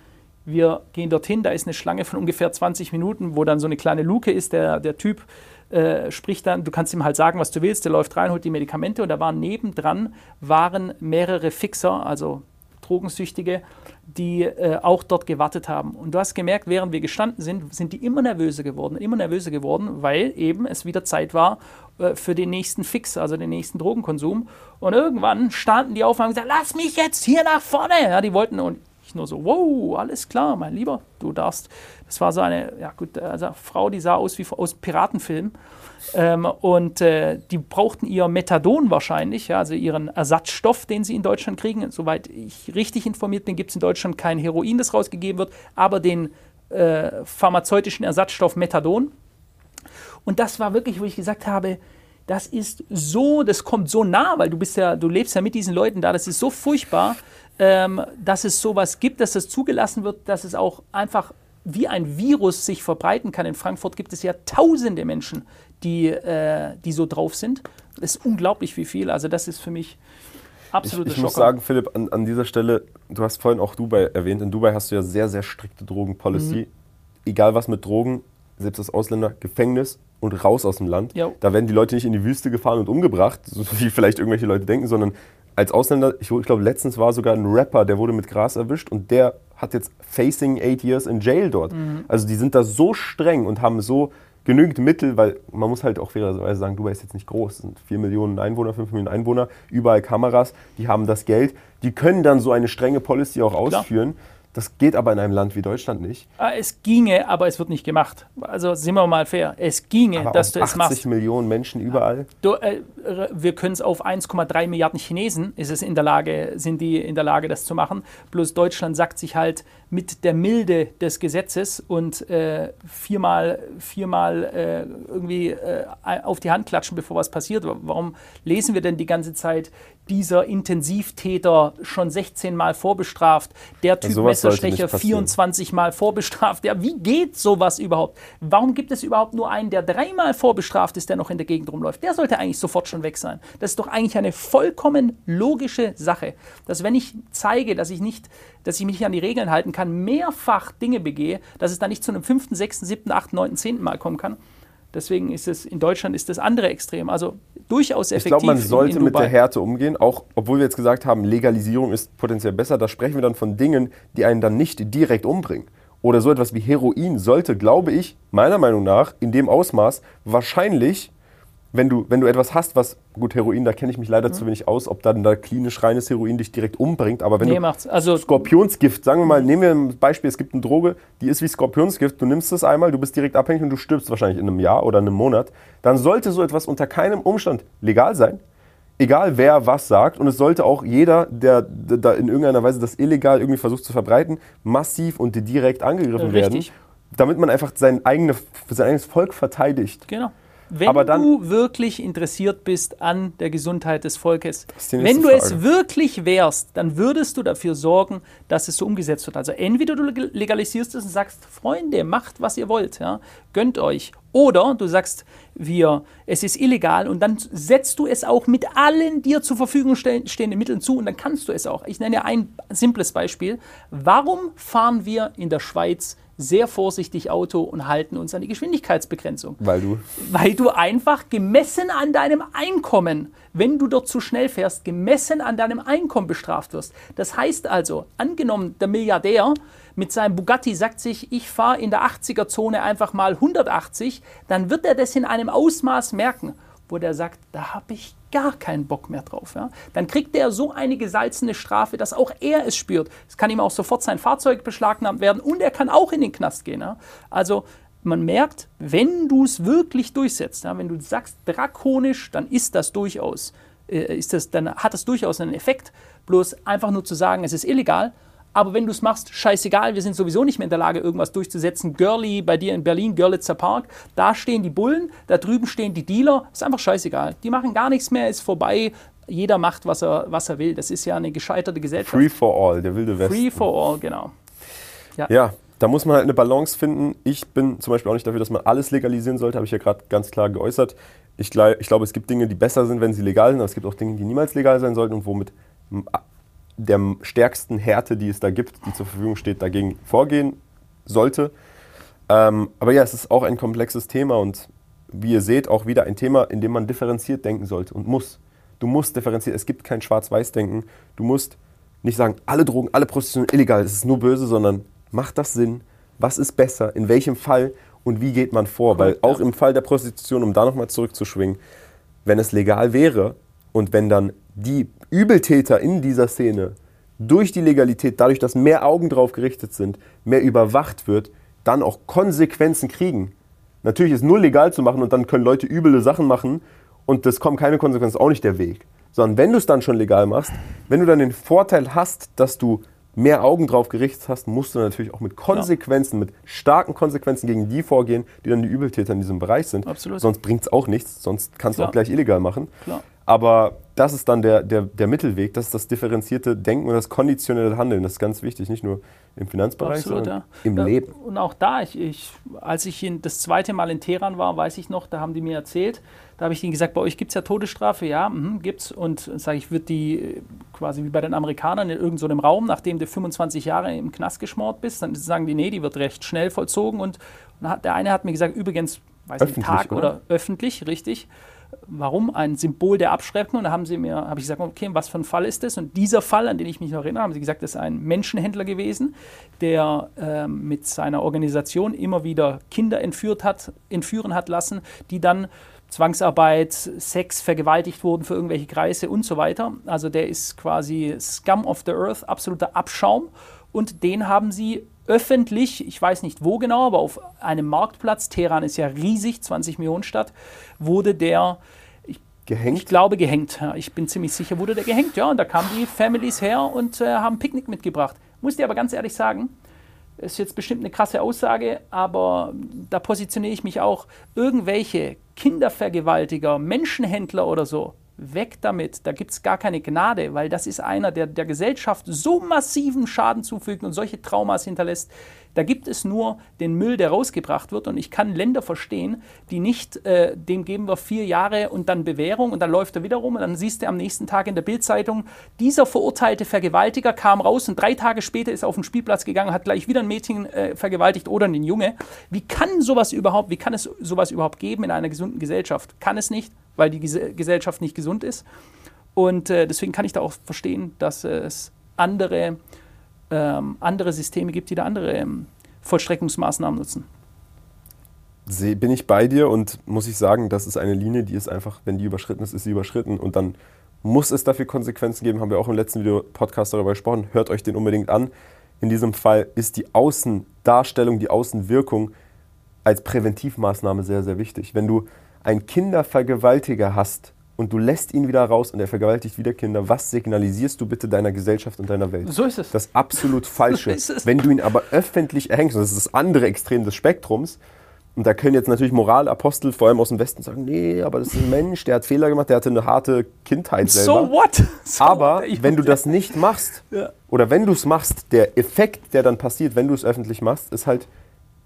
Wir gehen dorthin, da ist eine Schlange von ungefähr 20 Minuten, wo dann so eine kleine Luke ist. Der, der Typ äh, spricht dann, du kannst ihm halt sagen, was du willst, der läuft rein, holt die Medikamente und da waren nebendran waren mehrere Fixer, also Drogensüchtige, die äh, auch dort gewartet haben. Und du hast gemerkt, während wir gestanden sind, sind die immer nervöser geworden, immer nervöser geworden, weil eben es wieder Zeit war äh, für den nächsten Fix, also den nächsten Drogenkonsum. Und irgendwann standen die auf und haben gesagt, lass mich jetzt hier nach vorne. Ja, die wollten, und ich nur so, wow, alles klar, mein Lieber, du darfst. Das war so eine, ja gut, also Frau, die sah aus wie aus Piratenfilm. Ähm, und äh, die brauchten ihr Methadon wahrscheinlich, ja, also ihren Ersatzstoff, den sie in Deutschland kriegen. Soweit ich richtig informiert bin, gibt es in Deutschland kein Heroin, das rausgegeben wird, aber den äh, pharmazeutischen Ersatzstoff Methadon. Und das war wirklich, wo ich gesagt habe, das ist so, das kommt so nah, weil du bist ja, du lebst ja mit diesen Leuten da, das ist so furchtbar ähm, dass es sowas gibt, dass es zugelassen wird, dass es auch einfach wie ein Virus sich verbreiten kann. In Frankfurt gibt es ja tausende Menschen, die, äh, die so drauf sind. Das ist unglaublich wie viel. Also das ist für mich absolut Ich, ich muss sagen, Philipp, an, an, dieser Stelle, du hast vorhin auch Dubai erwähnt. In Dubai hast du ja sehr, sehr strikte Drogenpolicy. Mhm. Egal was mit Drogen, selbst als Ausländer, Gefängnis und raus aus dem Land. Jo. Da werden die Leute nicht in die Wüste gefahren und umgebracht, so wie vielleicht irgendwelche Leute denken, sondern als Ausländer, ich, ich glaube, letztens war sogar ein Rapper, der wurde mit Gras erwischt und der hat jetzt facing eight years in jail dort. Mhm. Also die sind da so streng und haben so genügend Mittel, weil man muss halt auch fairerweise sagen, Dubai ist jetzt nicht groß, es sind 4 Millionen Einwohner, 5 Millionen Einwohner, überall Kameras, die haben das Geld, die können dann so eine strenge Policy auch ausführen. Das geht aber in einem Land wie Deutschland nicht. Ah, es ginge, aber es wird nicht gemacht. Also sind wir mal fair. Es ginge, aber dass du es machst. 80 Millionen Menschen überall. Du, äh, wir können es auf 1,3 Milliarden Chinesen ist es in der Lage, sind die in der Lage, das zu machen. Bloß Deutschland sagt sich halt mit der Milde des Gesetzes und äh, viermal, viermal äh, irgendwie äh, auf die Hand klatschen, bevor was passiert. Warum lesen wir denn die ganze Zeit dieser Intensivtäter schon 16 Mal vorbestraft, der Typ Messerstecher 24 Mal vorbestraft. Ja, wie geht sowas überhaupt? Warum gibt es überhaupt nur einen, der dreimal vorbestraft ist, der noch in der Gegend rumläuft? Der sollte eigentlich sofort schon weg sein. Das ist doch eigentlich eine vollkommen logische Sache, dass wenn ich zeige, dass ich nicht, dass ich mich nicht an die Regeln halten kann, mehrfach Dinge begehe, dass es dann nicht zu einem fünften, sechsten, siebten, achten, neunten, zehnten Mal kommen kann. Deswegen ist es in Deutschland ist das andere Extrem. Also durchaus effektiv. Ich glaube, man sollte mit der Härte umgehen, auch obwohl wir jetzt gesagt haben, Legalisierung ist potenziell besser. Da sprechen wir dann von Dingen, die einen dann nicht direkt umbringen. Oder so etwas wie Heroin sollte, glaube ich, meiner Meinung nach, in dem Ausmaß wahrscheinlich wenn du, wenn du etwas hast, was, gut, Heroin, da kenne ich mich leider mhm. zu wenig aus, ob dann da klinisch reines Heroin dich direkt umbringt, aber wenn nee, du also, Skorpionsgift, sagen wir mal, nehmen wir ein Beispiel, es gibt eine Droge, die ist wie Skorpionsgift, du nimmst es einmal, du bist direkt abhängig und du stirbst wahrscheinlich in einem Jahr oder einem Monat, dann sollte so etwas unter keinem Umstand legal sein, egal wer was sagt, und es sollte auch jeder, der da in irgendeiner Weise das illegal irgendwie versucht zu verbreiten, massiv und direkt angegriffen Richtig. werden, damit man einfach sein, eigene, sein eigenes Volk verteidigt. Genau. Wenn dann- du wirklich interessiert bist an der Gesundheit des Volkes, wenn du es Frage. wirklich wärst, dann würdest du dafür sorgen, dass es so umgesetzt wird. Also entweder du leg- legalisierst es und sagst, Freunde, macht, was ihr wollt, ja, gönnt euch. Oder du sagst, wir, es ist illegal und dann setzt du es auch mit allen dir zur Verfügung stehenden Mitteln zu und dann kannst du es auch. Ich nenne ein simples Beispiel. Warum fahren wir in der Schweiz sehr vorsichtig Auto und halten uns an die Geschwindigkeitsbegrenzung? Weil du. Weil du einfach gemessen an deinem Einkommen, wenn du dort zu schnell fährst, gemessen an deinem Einkommen bestraft wirst. Das heißt also, angenommen, der Milliardär mit seinem Bugatti sagt sich, ich fahre in der 80er-Zone einfach mal 180, dann wird er das in einem Ausmaß merken, wo der sagt, da habe ich gar keinen Bock mehr drauf. Ja? Dann kriegt er so eine gesalzene Strafe, dass auch er es spürt. Es kann ihm auch sofort sein Fahrzeug beschlagnahmt werden und er kann auch in den Knast gehen. Ja? Also man merkt, wenn du es wirklich durchsetzt, ja, wenn du sagst drakonisch, dann ist das durchaus, äh, ist das, dann hat das durchaus einen Effekt. Bloß einfach nur zu sagen, es ist illegal. Aber wenn du es machst, scheißegal, wir sind sowieso nicht mehr in der Lage, irgendwas durchzusetzen. Girly bei dir in Berlin, Görlitzer Park, da stehen die Bullen, da drüben stehen die Dealer, ist einfach scheißegal. Die machen gar nichts mehr, ist vorbei. Jeder macht, was er, was er will. Das ist ja eine gescheiterte Gesellschaft. Free for all, der wilde Westen. Free for all, genau. Ja, da muss man halt eine Balance finden. Ich bin zum Beispiel auch nicht dafür, dass man alles legalisieren sollte, habe ich ja gerade ganz klar geäußert. Ich, ich glaube, es gibt Dinge, die besser sind, wenn sie legal sind, aber es gibt auch Dinge, die niemals legal sein sollten und womit der stärksten Härte, die es da gibt, die zur Verfügung steht, dagegen vorgehen sollte. Ähm, aber ja, es ist auch ein komplexes Thema und wie ihr seht, auch wieder ein Thema, in dem man differenziert denken sollte und muss. Du musst differenzieren. Es gibt kein Schwarz-Weiß-Denken. Du musst nicht sagen, alle Drogen, alle Prostitution illegal, es ist nur böse, sondern macht das Sinn? Was ist besser? In welchem Fall? Und wie geht man vor? Weil auch im Fall der Prostitution, um da nochmal zurückzuschwingen, wenn es legal wäre und wenn dann die Übeltäter in dieser Szene durch die Legalität, dadurch, dass mehr Augen drauf gerichtet sind, mehr überwacht wird, dann auch Konsequenzen kriegen. Natürlich ist nur legal zu machen und dann können Leute üble Sachen machen und das kommt keine Konsequenz, auch nicht der Weg. Sondern wenn du es dann schon legal machst, wenn du dann den Vorteil hast, dass du mehr Augen drauf gerichtet hast, musst du natürlich auch mit Konsequenzen, mit starken Konsequenzen gegen die vorgehen, die dann die Übeltäter in diesem Bereich sind. Absolut. Sonst bringt es auch nichts, sonst kannst du Klar. auch gleich illegal machen. Klar. Aber das ist dann der, der, der Mittelweg, das ist das differenzierte Denken und das konditionelle Handeln. Das ist ganz wichtig, nicht nur im Finanzbereich, Absolut, sondern ja. im Ja, Leben. Und auch da, ich, ich, als ich in, das zweite Mal in Teheran war, weiß ich noch, da haben die mir erzählt, da habe ich ihnen gesagt, bei euch gibt es ja Todesstrafe, ja, mhm, gibt's. Und sage ich, wird die äh, quasi wie bei den Amerikanern in irgendeinem so einem Raum, nachdem du 25 Jahre im Knast geschmort bist, dann sagen die, nee, die wird recht schnell vollzogen. Und, und der eine hat mir gesagt, übrigens, weiß nicht, Öffentlich, Tag oder? oder öffentlich, richtig. Warum? Ein Symbol der Abschreckung. Und da haben sie mir, habe ich gesagt, okay, was für ein Fall ist das? Und dieser Fall, an den ich mich noch erinnere, haben sie gesagt, das ist ein Menschenhändler gewesen, der ähm, mit seiner Organisation immer wieder Kinder entführt hat, entführen hat lassen, die dann Zwangsarbeit, Sex, vergewaltigt wurden für irgendwelche Kreise und so weiter. Also der ist quasi Scum of the Earth, absoluter Abschaum. Und den haben sie öffentlich, ich weiß nicht wo genau, aber auf einem Marktplatz, Teheran ist ja riesig, 20 Millionen Stadt, wurde der, Gehängt? ich glaube, gehängt. Ich bin ziemlich sicher, wurde der gehängt. Ja, und da kamen die Families her und äh, haben Picknick mitgebracht. Muss dir aber ganz ehrlich sagen, ist jetzt bestimmt eine krasse Aussage, aber da positioniere ich mich auch. Irgendwelche Kindervergewaltiger, Menschenhändler oder so, weg damit. Da gibt es gar keine Gnade, weil das ist einer, der der Gesellschaft so massiven Schaden zufügt und solche Traumas hinterlässt. Da gibt es nur den Müll, der rausgebracht wird. Und ich kann Länder verstehen, die nicht, äh, dem geben wir vier Jahre und dann Bewährung und dann läuft er wieder rum und dann siehst du am nächsten Tag in der Bildzeitung, dieser verurteilte Vergewaltiger kam raus und drei Tage später ist er auf den Spielplatz gegangen, hat gleich wieder ein Mädchen äh, vergewaltigt oder einen Junge. Wie kann sowas überhaupt, wie kann es sowas überhaupt geben in einer gesunden Gesellschaft? Kann es nicht, weil die Gese- Gesellschaft nicht gesund ist. Und äh, deswegen kann ich da auch verstehen, dass es andere, ähm, andere Systeme gibt, die da andere ähm, Vollstreckungsmaßnahmen nutzen. Bin ich bei dir und muss ich sagen, das ist eine Linie, die ist einfach, wenn die überschritten ist, ist sie überschritten und dann muss es dafür Konsequenzen geben, haben wir auch im letzten Video Podcast darüber gesprochen, hört euch den unbedingt an. In diesem Fall ist die Außendarstellung, die Außenwirkung als Präventivmaßnahme sehr, sehr wichtig. Wenn du einen Kindervergewaltiger hast und du lässt ihn wieder raus und er vergewaltigt wieder Kinder, was signalisierst du bitte deiner Gesellschaft und deiner Welt? So ist es. Das absolut Falsche. So ist es. Wenn du ihn aber öffentlich erhängst, und das ist das andere Extrem des Spektrums, und da können jetzt natürlich Moralapostel, vor allem aus dem Westen, sagen, nee, aber das ist ein Mensch, der hat Fehler gemacht, der hatte eine harte Kindheit selber. So what? So aber wenn du das nicht machst, Ja. oder wenn du es machst, der Effekt, der dann passiert, wenn du es öffentlich machst, ist halt,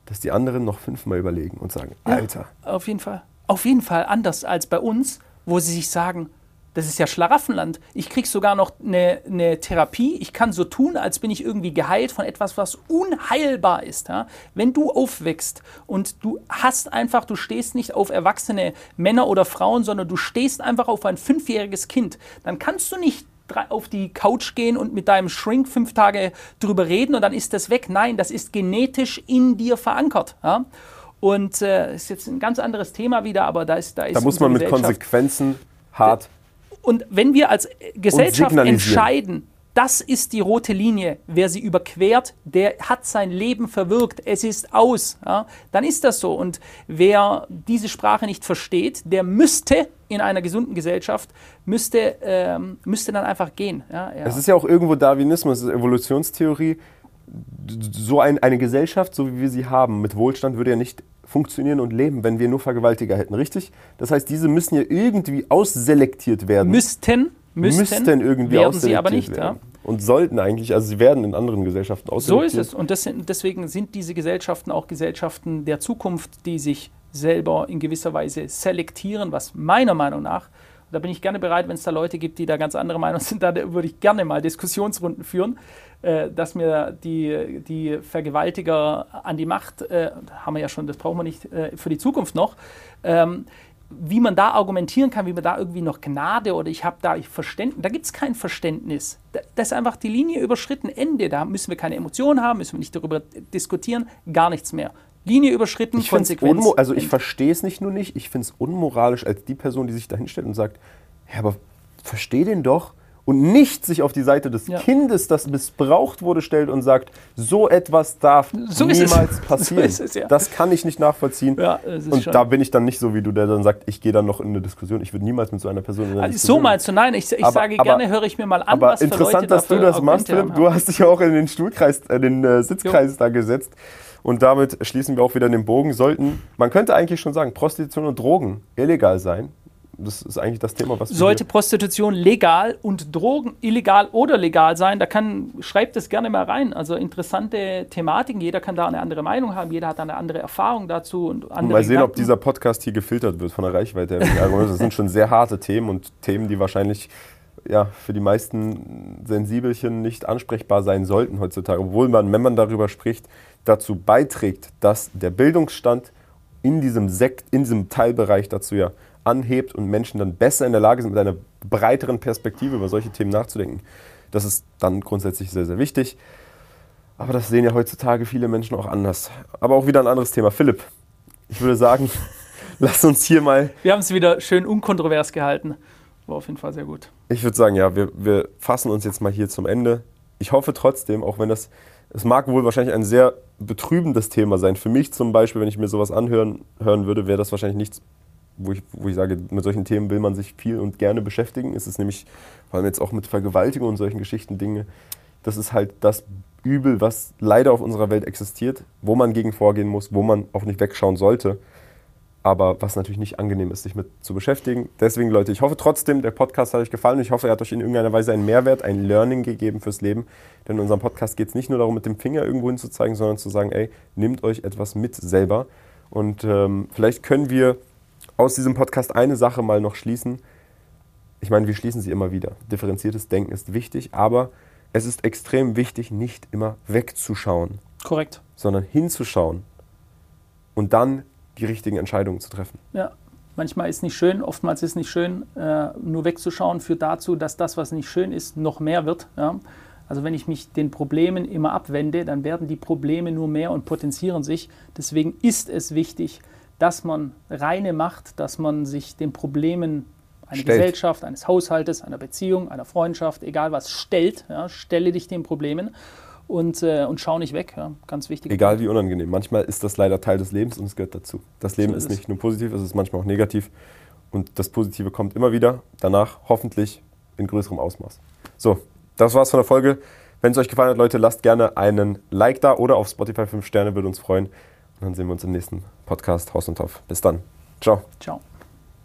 dass die anderen noch fünfmal überlegen und sagen, Ja, Alter, Auf jeden Fall. Auf jeden Fall anders als bei uns, wo sie sich sagen, das ist ja Schlaraffenland. Ich krieg sogar noch eine, eine Therapie. Ich kann so tun, als bin ich irgendwie geheilt von etwas, was unheilbar ist. Ja? Wenn du aufwächst und du hast einfach, du stehst nicht auf erwachsene Männer oder Frauen, sondern du stehst einfach auf ein fünfjähriges Kind, dann kannst du nicht auf die Couch gehen und mit deinem Shrink fünf Tage drüber reden und dann ist das weg. Nein, das ist genetisch in dir verankert. Ja? Und äh, ist jetzt ein ganz anderes Thema wieder, aber da ist da ist da muss man mit Konsequenzen hart. und wenn wir als Gesellschaft entscheiden, das ist die rote Linie, wer sie überquert, der hat sein Leben verwirkt, es ist aus, ja, dann ist das so. Und wer diese Sprache nicht versteht, der müsste in einer gesunden Gesellschaft, müsste, ähm, müsste dann einfach gehen. Ja, ja. Es ist ja auch irgendwo Darwinismus, es ist Evolutionstheorie. So ein, eine Gesellschaft, so wie wir sie haben, mit Wohlstand, würde ja nicht funktionieren und leben, wenn wir nur Vergewaltiger hätten, richtig? Das heißt, diese müssen ja irgendwie ausselektiert werden. müssten, müssten, müssten irgendwie werden sie aber ausselektiert nicht. werden. Ja. Und sollten eigentlich, also sie werden in anderen Gesellschaften So ausselektiert. ist es. Und sind, deswegen sind diese Gesellschaften auch Gesellschaften der Zukunft, die sich selber in gewisser Weise selektieren, was meiner Meinung nach, da bin ich gerne bereit, wenn es da Leute gibt, die da ganz andere Meinung sind, da würde ich gerne mal Diskussionsrunden führen, äh, dass mir die, die Vergewaltiger an die Macht, äh, haben wir ja schon, das brauchen wir nicht äh, für die Zukunft noch, ähm, wie man da argumentieren kann, wie man da irgendwie noch Gnade oder ich habe da Verständnis, da gibt es kein Verständnis. Da, das ist einfach die Linie überschritten, Ende. Da müssen wir keine Emotionen haben, müssen wir nicht darüber diskutieren, gar nichts mehr. Linie überschritten, Ich Konsequenz. also ich verstehe es nicht nur nicht, ich finde es unmoralisch als die Person, die sich da hinstellt und sagt, ja, aber versteh den doch. Und nicht sich auf die Seite des Ja. Kindes, das missbraucht wurde, stellt und sagt, so etwas darf So niemals So passieren. ist es, ja. Das kann ich nicht nachvollziehen. Ja, und da bin ich dann nicht so wie du, der dann sagt, ich gehe dann noch in eine Diskussion. Ich würde niemals mit so einer Person in eine Also Diskussion so meinst du, nein, ich, ich Aber- sage aber- gerne, höre ich mir mal an, aber was interessant, dass du das machst, Philipp. Du hast dich ja auch in den Stuhlkreis, äh, den äh, Sitzkreis da gesetzt. Und damit schließen wir auch wieder den Bogen. Sollten, man könnte eigentlich schon sagen, Prostitution und Drogen illegal sein. Das ist eigentlich das Thema, was Sollte Prostitution legal und Drogen illegal oder legal sein, da kann, schreibt es gerne mal rein. Also interessante Thematiken, jeder kann da eine andere Meinung haben, jeder hat eine andere Erfahrung dazu und andere Mal sehen, ob Gedanken. dieser Podcast hier gefiltert wird von der Reichweite. Das sind schon sehr harte Themen und Themen, die wahrscheinlich ja, für die meisten Sensibelchen nicht ansprechbar sein sollten heutzutage. Obwohl man, wenn man darüber spricht, dazu beiträgt, dass der Bildungsstand in diesem Sekt, in diesem Teilbereich dazu ja anhebt und Menschen dann besser in der Lage sind, mit einer breiteren Perspektive über solche Themen nachzudenken. Das ist dann grundsätzlich sehr, sehr wichtig. Aber das sehen ja heutzutage viele Menschen auch anders. Aber auch wieder ein anderes Thema. Philipp, ich würde sagen, lass uns hier mal, Wir haben es wieder schön unkontrovers gehalten. War auf jeden Fall sehr gut. ich würde sagen, ja, wir, wir fassen uns jetzt mal hier zum Ende. Ich hoffe trotzdem, auch wenn das, es mag wohl wahrscheinlich ein sehr betrübendes Thema sein. Für mich zum Beispiel, wenn ich mir sowas anhören hören würde, wäre das wahrscheinlich nichts, wo ich, wo ich sage, mit solchen Themen will man sich viel und gerne beschäftigen. Es ist nämlich, vor allem jetzt auch mit Vergewaltigung und solchen Geschichten, Dinge, das ist halt das Übel, was leider auf unserer Welt existiert, wo man gegen vorgehen muss, wo man auch nicht wegschauen sollte. Aber was natürlich nicht angenehm ist, sich mit zu beschäftigen. Deswegen, Leute, ich hoffe trotzdem, der Podcast hat euch gefallen. Ich hoffe, er hat euch in irgendeiner Weise einen Mehrwert, ein Learning gegeben fürs Leben. Denn in unserem Podcast geht es nicht nur darum, mit dem Finger irgendwo hinzuzeigen, sondern zu sagen, ey, nehmt euch etwas mit selber. Und ähm, vielleicht können wir aus diesem Podcast eine Sache mal noch schließen. Ich meine, wir schließen sie immer wieder. Differenziertes Denken ist wichtig, aber es ist extrem wichtig, nicht immer wegzuschauen, Korrekt. sondern hinzuschauen und dann die richtigen Entscheidungen zu treffen. Ja. Manchmal ist nicht schön, oftmals ist nicht schön, äh, nur wegzuschauen führt dazu, dass das, was nicht schön ist, noch mehr wird. Ja? Also wenn ich mich den Problemen immer abwende, dann werden die Probleme nur mehr und potenzieren sich. Deswegen ist es wichtig, dass man reine Macht, dass man sich den Problemen einer Stellt. Gesellschaft, eines Haushaltes, einer Beziehung, einer Freundschaft, egal was, stellt. Ja? Stelle dich den Problemen und, äh, und schau nicht weg. Ja? Ganz wichtig. Egal wie unangenehm. Manchmal ist das leider Teil des Lebens und es gehört dazu. Das Leben So ist ist nicht nur positiv, es ist manchmal auch negativ. Und das Positive kommt immer wieder. Danach hoffentlich in größerem Ausmaß. So, das war's von der Folge. Wenn es euch gefallen hat, Leute, lasst gerne einen Like da oder auf Spotify 5 Sterne, würde uns freuen. Und dann sehen wir uns im nächsten Podcast Haus und Topf. Bis dann. Ciao. Ciao.